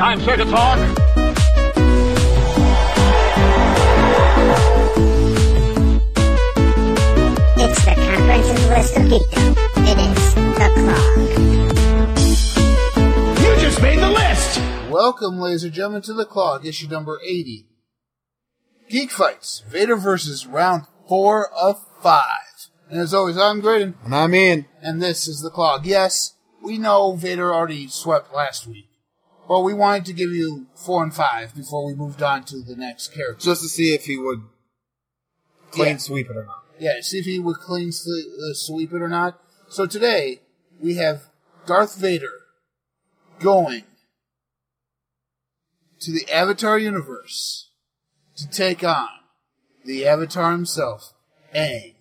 time, sir, to talk. It's the comprehensive list of geekdom. It is the clog. You just made the list! Welcome, ladies and gentlemen, to the Clog, issue number 80. Geek Fights, Vader versus round four of five. And as always, I'm Graydon, And I'm Ian. and this is the Clog. Yes, we know Vader already swept last week, but we wanted to give you four and five before we moved on to the next character. Just to see if he would clean Yeah. sweep it or not. Yeah, see if he would clean uh, sweep it or not. So today, we have Darth Vader going to the Avatar universe to take on the Avatar himself, Aang.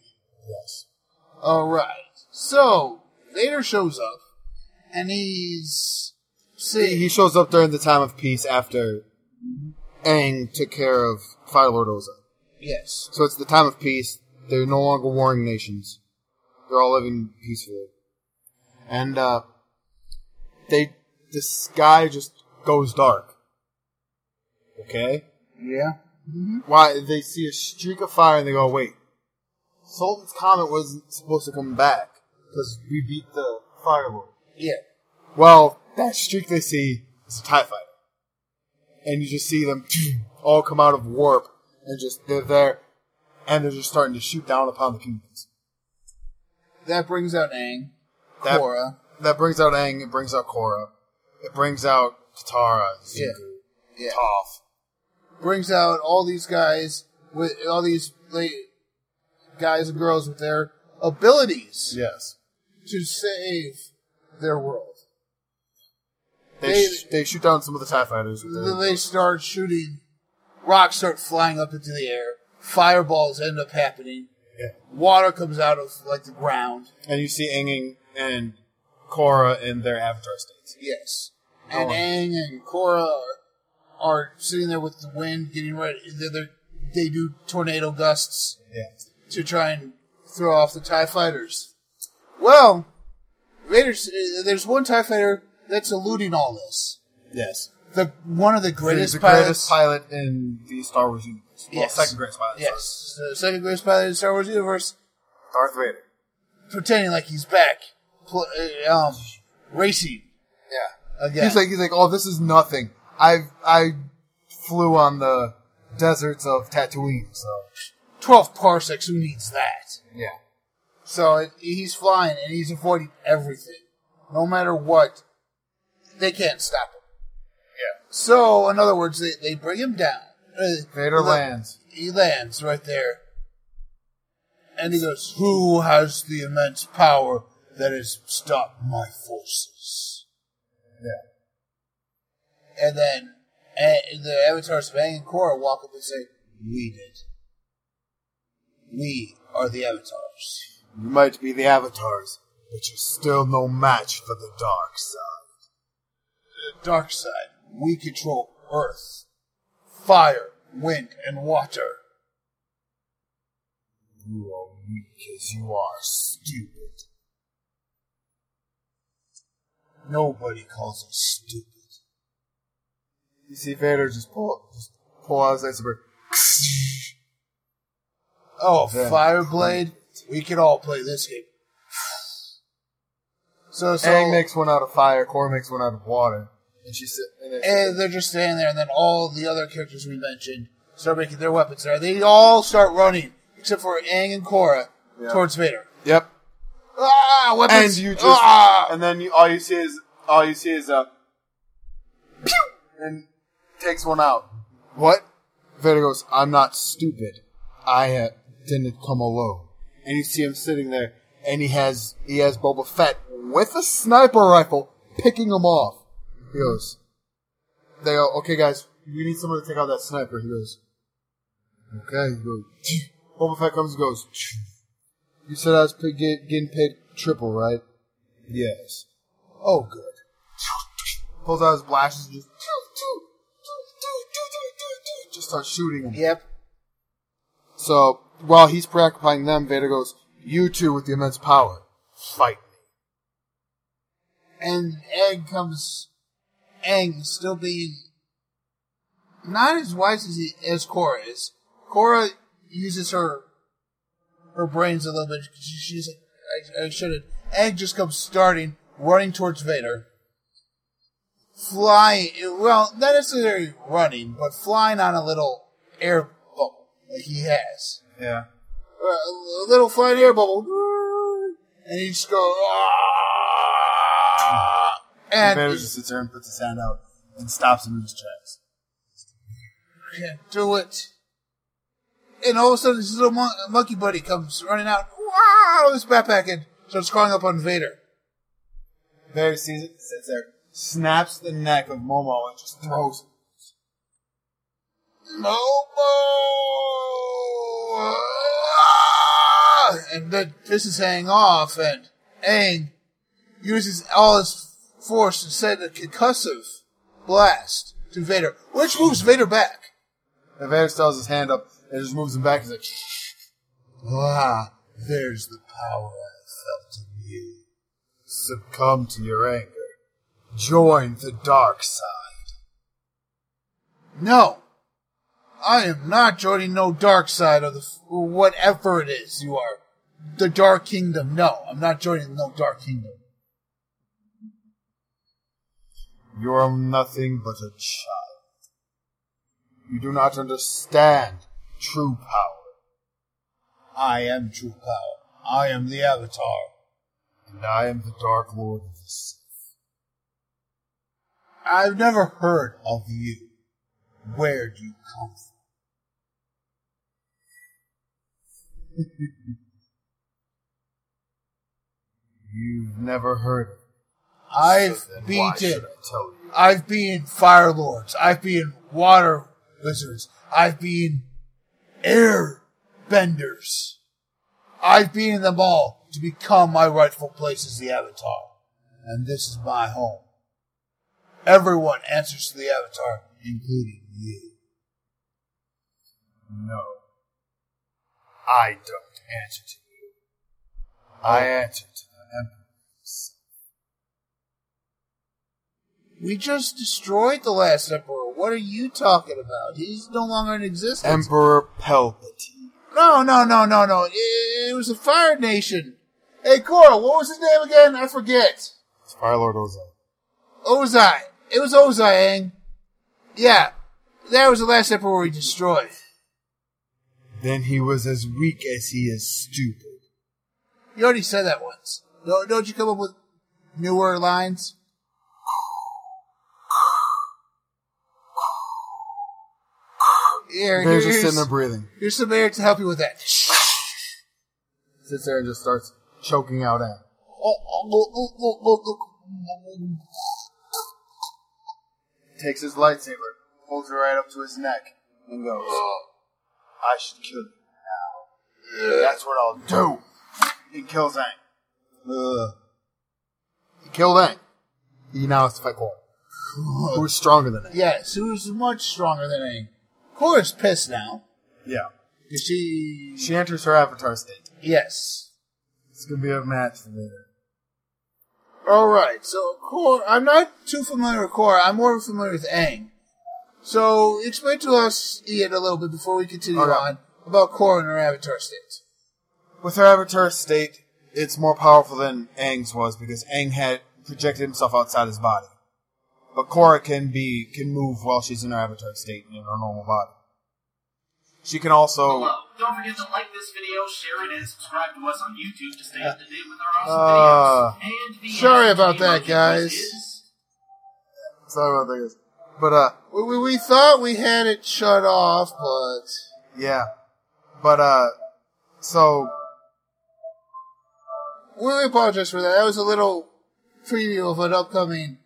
Yes. Alright. So, Vader shows up, and he's. See, he shows up during the time of peace after Aang took care of Fire Lord Ozai. yes. So it's the time of peace. They're no longer warring nations. They're all living peacefully. And, uh, they, the sky just goes dark. Okay? Yeah. Why, they see a streak of fire and they go, wait, Sozin's Comet wasn't supposed to come back because we beat the Fire Lord. Yeah. Well, that streak they see is a TIE fighter. And you just see them all come out of warp and just, they're there and they're just starting to shoot down upon the kingdoms. That brings out Aang, That- Korra. That brings out Aang, it brings out Korra, it brings out Katara, Zuko, Yeah. Yeah. Toph. brings out all these guys with all these like, guys and girls with their abilities Yes. to save their world. They, They- sh- they shoot down some of the TIE fighters. with Then they start shooting. Rocks start flying up into the air. Fireballs end up happening. Yeah. Water comes out of like the ground. And you see Aang and Korra in their avatar states. Yes. And Oh. Aang and Korra are, are sitting there with the wind, getting ready. They're, they're, they do tornado gusts. Yeah. to try and throw off the TIE fighters. Well, Raiders, uh, there's one TIE fighter that's eluding all this. Yes. The one of the greatest the pilots. greatest pilot in the Star Wars universe. Well, Yes. second greatest pilot. yes, the second greatest pilot in Star Wars universe. Darth Vader. pretending like he's back, pl- uh, um, racing Yeah. again. He's like, he's like, oh, this is nothing. I I flew on the deserts of Tatooine, so twelve parsecs. Who needs that? yeah. So it, he's flying and he's avoiding everything, no matter what. They can't stop him. Yeah. So, in other words, they, they bring him down. Uh, Vader lands. He lands right there. And he goes, Who has the immense power that has stopped my forces? Yeah. And then and the avatars of Aang and Korra walk up and say, We did. We are the avatars. You might be the avatars, but you're still no match for the dark side. Dark side. We control earth, fire, wind, and water. You are weak as you are stupid. Nobody calls us stupid. You see Vader just pull, just pull out his lightsaber. Oh. Fireblade. We can all play this game. So, so Aang makes one out of fire, Korra makes one out of water, and she. And it, and they're just standing there, and then all the other characters we mentioned start making their weapons there. They all start running, except for Aang and Korra, Yeah. towards Vader. yep. Ah, And weapons! you just, ah! and then you, all you see is, all you see is a, pew, and takes one out. What? Vader goes, I'm not stupid. I uh, didn't come alone. And you see him sitting there, and he has, he has Boba Fett with a sniper rifle picking him off. He goes, they go, okay guys, we need someone to take out that sniper. He goes, okay. He goes, Boba Fett comes and goes, you said I was pay- get, getting paid triple, right? Yes. Oh, good. Pulls out his blasters and just just starts shooting him. Yep. So while he's preoccupying them, Vader goes, "You two with the immense power, fight me." And Aang comes. Aang still being not as wise as he, as Korra is. Korra uses her her brains a little bit. She, she's like, I, I should have. Aang just comes starting, running towards Vader. Flying, well, not necessarily running, but flying on a little air bubble like he has. Yeah. Uh, a little flying air bubble. And he just goes, "Ah!" And Vader just sits there and puts his hand out and stops him in his tracks. can't do it. And all of a sudden, this little mon- monkey buddy comes running out. Wow! His backpack and starts crawling up on Vader. Vader sees it, sits there, snaps the neck of Momo and just throws it. Momo! Ah! And then pisses Aang off, and Aang uses all his force and send a concussive blast to Vader, which moves Vader back. And Vader still has his hand up and just moves him back. He's like, Ah, there's the power I felt in you. succumb to your anger. Join the dark side. No, I am not joining no dark side of the f- whatever it is you are. The Dark Kingdom. No, I'm not joining no Dark Kingdom. You are nothing but a child. You do not understand true power. I am true power. I am the Avatar. And I am the Dark Lord of the Sith. I've never heard of you. Where do you come from? You've never heard. I've So then beaten. I tell you? I've been fire lords. I've been water wizards. I've been air benders. I've been them all to become my rightful place as the Avatar. And this is my home. Everyone answers to the Avatar, including you. No. I don't answer to you. I oh. answer to the Emperor. We just destroyed the last Emperor. What are you talking about? He's no longer in existence. Emperor Palpatine. no, no, no, no, no. It, it was a Fire Nation. Hey, Korra, what was his name again? I forget. It's Fire Lord Ozai. Ozai. It was Ozai, Aang. Yeah. That was the last emperor we destroyed. Then he was as weak as he is stupid. You already said that once. Don't, don't you come up with newer lines? Here, Vader's just sitting there breathing. here's some air to help you with that. Sits there and just starts choking out air. Takes his lightsaber, holds it right up to his neck, and goes, I should kill you now. That's what I'll do. He kills Aang. Ugh. He killed Aang. He now has to fight Korra. Who's stronger than Aang? Yes, who's much stronger than Aang. Korra's pissed now. Yeah. She, She enters her avatar state. yes. It's gonna be a match for Vader. All right, so Korra, I'm not too familiar with Korra. I'm more familiar with Aang. So explain to us, Ian, a little bit before we continue on about Korra and her avatar state. With her avatar state, it's more powerful than Aang's was because Aang had projected himself outside his body. But Korra can be can move while she's in her avatar state and in her normal body. She can also Hello. Don't forget to like this video, share it, and subscribe to us on YouTube to stay up to date with our awesome Uh, videos. And sorry about that, guys. is- sorry about that, guys. But uh We, we, we thought we had it shut off, but yeah. But uh so we apologize for that. That was a little preview of an upcoming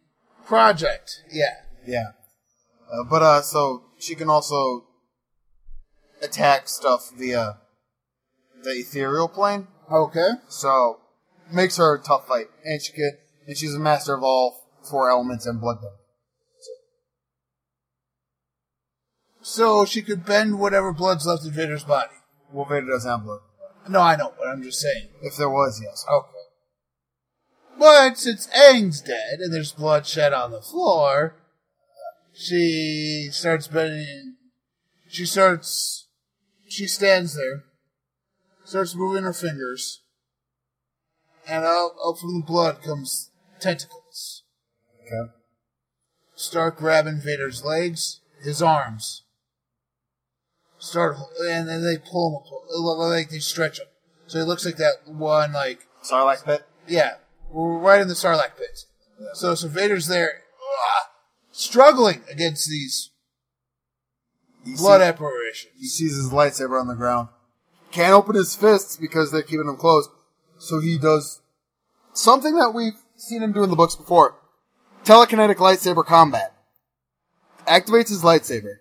project. Yeah. yeah. Uh, but uh so she can also attack stuff via the ethereal plane. Okay. So makes her a tough fight, and she can, and she's a master of all four elements and blood. bending. So she could bend whatever blood's left in Vader's body. Well, Vader doesn't have blood. No, I know, but I'm just saying. If there was, yes. Okay. But since Aang's dead and there's blood shed on the floor, She starts bending. She starts. She stands there. Starts moving her fingers. And out, out from the blood comes tentacles. Okay. Start grabbing Vader's legs, his arms. Start, and then they pull him, apart, like they stretch him. So it looks like that one, like, Sarlacc pit. yeah, we're right in the Sarlacc pit. So, so Vader's there, ah, struggling against these He blood see- apparitions. He sees his lightsaber on the ground. Can't open his fists because they're keeping him closed. So he does something that we've seen him do in the books before. Telekinetic lightsaber combat. Activates his lightsaber.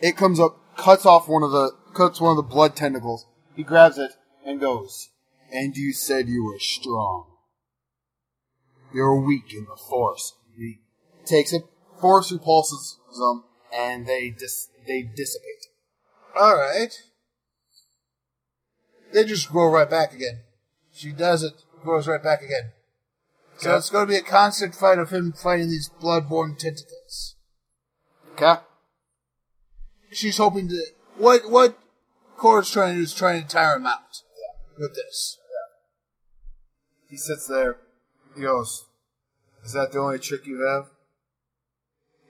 It comes up, cuts off one of the, cuts one of the blood tentacles. He grabs it and goes. And you said you were strong. You're weak in the force. He takes it, force repulses them, and they dis- they dissipate. Alright. They just grow right back again. She does it, grows right back again. So it's going to be a constant fight of him fighting these blood-borne tentacles. Okay. She's hoping to, what, what Korra's trying to do is trying to tire him out with this. Yeah. He sits there. Goes, "Is that the only trick you have?"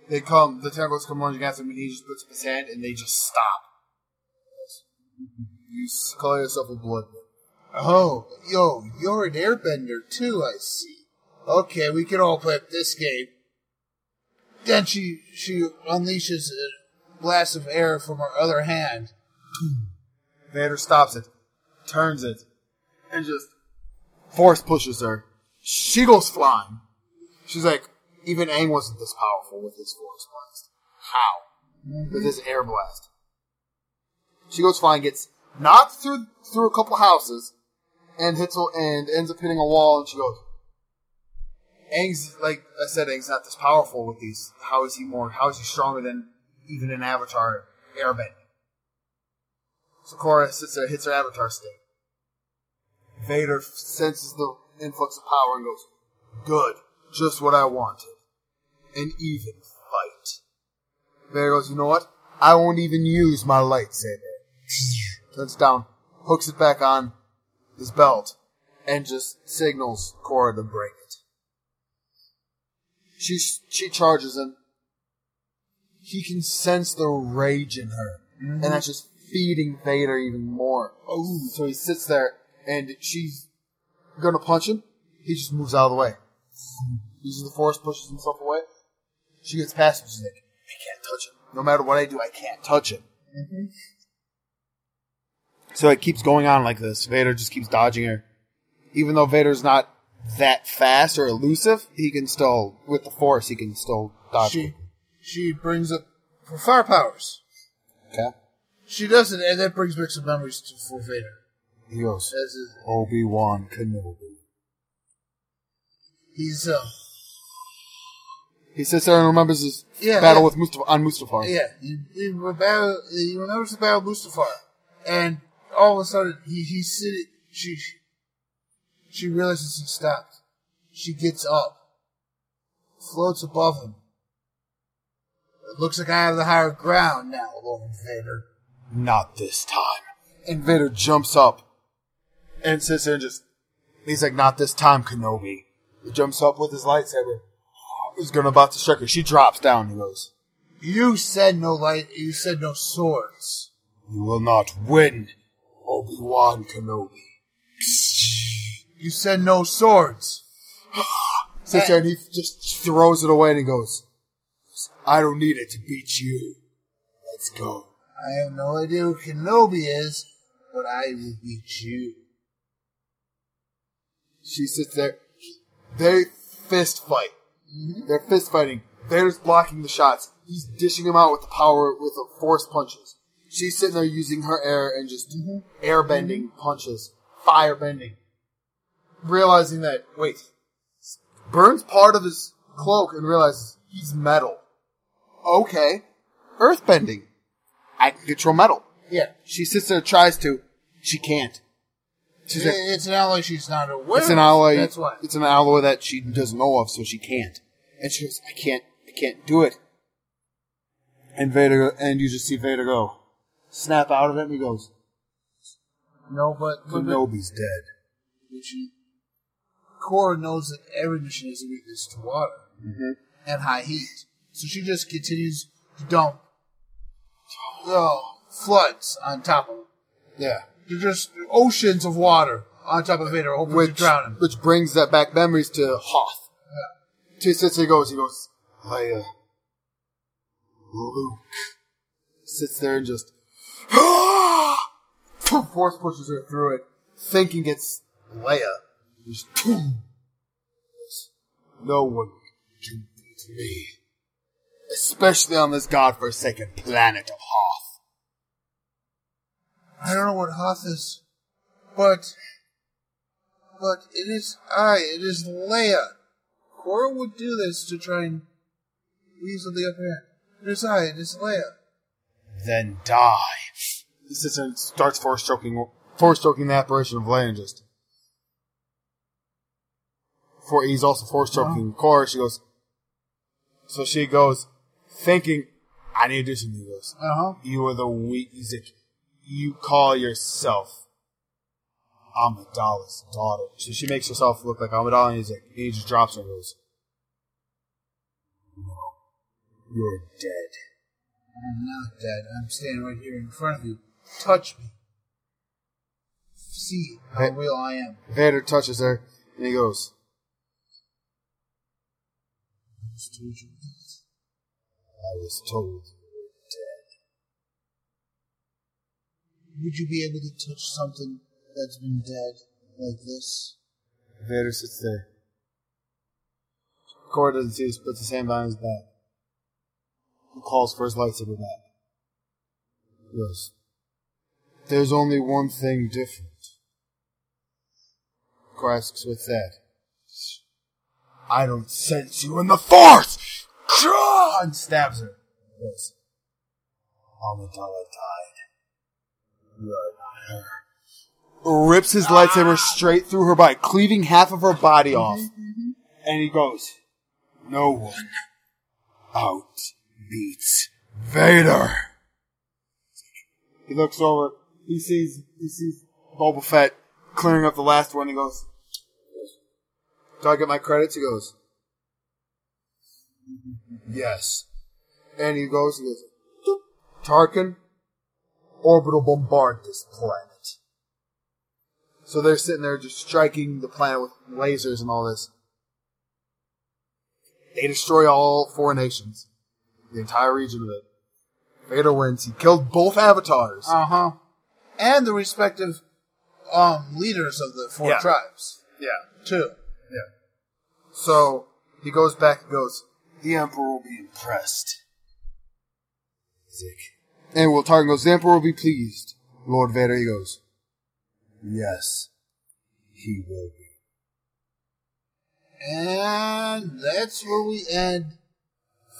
They come. The tentacles come lunging at him, and he just puts up his hand, and they just stop. You call yourself a blood. Oh, yo, you're an airbender too, I see. Okay, we can all play up this game. Then she she unleashes a blast of air from her other hand. Vader stops it, turns it, and just force pushes her. She goes flying. She's like, even Aang wasn't this powerful with his force blast. How? With his air blast. She goes flying, gets knocked through through a couple houses, and hits and ends up hitting a wall. And she goes, Aang's like I said, Aang's not this powerful with these. How is he more? How is he stronger than even an Avatar airbending? So Korra sits there, hits her Avatar state. Vader senses the influx of power and goes, "Good, just what I wanted. An even fight." Vader goes, "You know what? I won't even use my lightsaber." Turns it down, hooks it back on his belt, and just signals Korra to break it. She she charges him. He can sense the rage in her, and mm-hmm. that's just feeding Vader even more. Oh, so he sits there, and she's gonna punch him. He just moves out of the way. Uses the force, pushes himself away. She gets past him. She's like, "I can't touch him. No matter what I do, I can't touch him." Mm-hmm. So it keeps going on like this. Vader just keeps dodging her. Even though Vader's not that fast or elusive, he can still, with the Force, he can still dodge. She she brings up her fire powers. Okay. She does it, and that brings back some memories to for Vader. He goes, Obi Wan Kenobi. he's uh, He sits there and remembers his Yeah, battle yeah. with Mustafar on Mustafar. yeah, he, he, battle, he remembers the battle of Mustafar, and all of a sudden he he's sitting. She she realizes he stopped. She gets up, floats above him. It looks like I have the higher ground now, Lord Vader. Not this time. And Vader jumps up and sits there and just. He's like, not this time, Kenobi. He jumps up with his lightsaber. He's gonna about to strike her. She drops down. He goes, You said no light. You said no swords. "You will not win, Obi Wan Kenobi." You said no swords. Sits there and he just throws it away and he goes, "I don't need it to beat you. Let's go." I have no idea who Kenobi is, but I will beat you. She sits there. They fist fight. Mm-hmm. They're fist fighting. Vader's blocking the shots. He's dishing them out with the power with the force punches. She's sitting there using her air and just mm-hmm. air bending mm-hmm. punches, fire bending. Realizing that wait, burns part of his cloak and realizes he's metal. Okay, earth bending. I can control metal. Yeah. She sits there, tries to. She can't. She's like, It's an alloy she's not aware it's an alloy. That's why. It's an alloy that she doesn't know of, so she can't. And she goes, "I can't. I can't do it." And Vader, and you just see Vader go, snap out of it, and he goes, No, but, Kenobi's dead. she, Korra knows that every mission has a weakness to water mm-hmm. and high heat. So she just continues to dump the floods on top of him. Yeah. They're just oceans of water on top of Vader, hoping to Which, drown him. which brings that back memories to Hoth. He sits there, he goes, he goes, Leia, uh, Luke. Sits there and just, force pushes her through it, thinking it's Leia. Just, no one can beat me. Especially on this godforsaken planet of Hoth. I don't know what Hoth is, but but it is I. It is Leia. Korra would do this to try and weasel the upper hand. It is I. It is Leia. Then die. He sits and starts force choking, force choking the apparition of Leia and just. For he's also force choking Korra. She goes. So she goes, thinking, I need to do something. He goes, Uh huh. You are the weak. He's like, you call yourself Amidala's daughter. So she makes herself look like Amidala, and he's like, he just drops her and goes, No, you're dead. I'm not dead. I'm standing right here in front of you. Touch me. See how real I am. Vader touches her, and he goes, I just told you. I was told you were dead. Would you be able to touch something that's been dead like this? Vader sits there. Korra doesn't see this, puts his hand behind his back. He calls for his lightsaber back. Goes, There's only one thing different. Korra asks, What's that? I don't sense you in the Force! And stabs her. He goes, Amidala rips his lightsaber straight through her body, cleaving half of her body mm-hmm, off. Mm-hmm. And he goes, No one out beats Vader. He looks over, he sees he sees Boba Fett clearing up the last one, he goes, Do I get my credits? He goes, Yes. And he goes, he goes, Tarkin, orbital bombard this planet. So they're sitting there just striking the planet with lasers and all this. They destroy all four nations, the entire region of it. Vader wins. He killed both avatars. Uh huh. And the respective um leaders of the four Yeah. tribes yeah, too. yeah. So he goes back and goes, "The Emperor will be impressed." Zick. And well, Tarkin goes, "The Emperor will be pleased." Lord Vader, he goes, "Yes, he will be." And that's where we end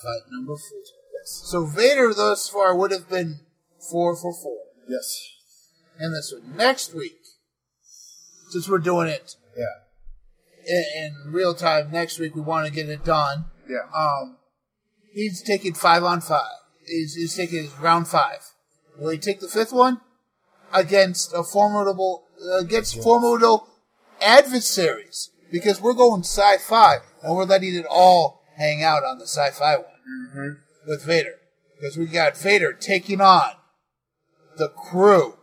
fight number four. Yes. So Vader thus far would have been four for four. Yes. And this one next week, since we're doing it Yeah. in, in real time, next week we want to get it done. Yeah. Um, he's taking five on five. He's, he's taking his round five. Will he take the fifth one against a formidable against formidable adversaries? Because we're going sci-fi and we're letting it all hang out on the sci-fi one mm-hmm. with Vader. Because we got Vader taking on the crew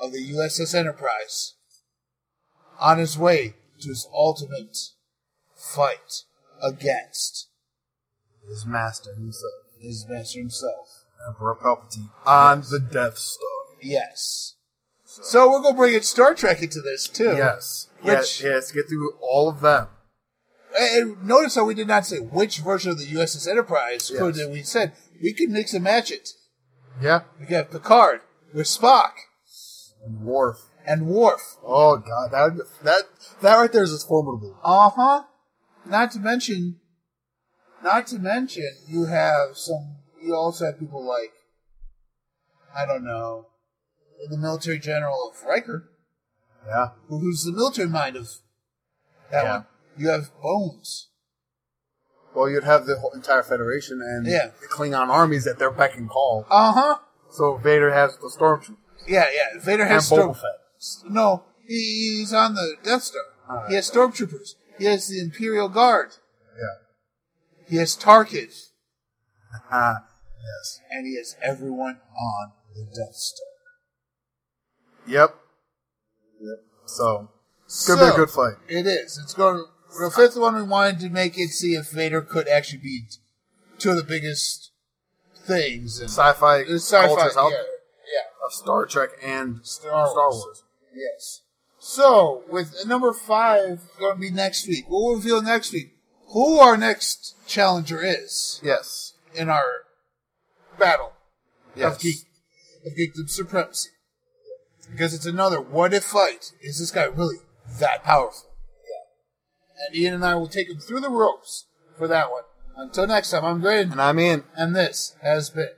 of the USS Enterprise on his way to his ultimate fight against His master himself, his master himself. Emperor Palpatine, on the Death Star. Yes. So we're gonna bring in Star Trek into this too. Yes. Which- yes, yes, get through all of them. And notice how we did not say which version of the USS Enterprise Yes. could that we said we could mix and match it. Yeah. We got Picard with Spock And Worf. and Worf. Oh god, that that that right there is formidable. Uh huh. Not to mention, not to mention, you have some. You also have people like, I don't know, the military general of Riker, Yeah. who- who's the military mind of that Yeah. one. You have Bones. Well, you'd have the whole entire Federation and Yeah. the Klingon armies at their beck and call. Uh huh. So Vader has the stormtroopers Yeah, yeah. Vader has storm. Boba Fett. No, he's on the Death Star. Alright. He has stormtroopers. He has the Imperial Guard. Yeah. He has Tarkin, Ah, yes. and he has everyone on the Death Star. Yep. Yep. So it's gonna be a good fight. It is. It's going. To. The fifth one, we wanted to make it see if Vader could actually be two of the biggest things in Sci-fi, sci-fi. cultures out yeah, there yeah. of Star Trek and Star Star Wars. Wars. Yes. So, with number five going to be next week, we'll reveal next week who our next challenger is Yes. in our battle Yes. of geek of geekdom supremacy. Because it's another what if fight. Is this guy really that powerful? Yeah. And Ian and I will take him through the ropes for that one. Until next time, I'm Graydon, And I'm Ian. and this has been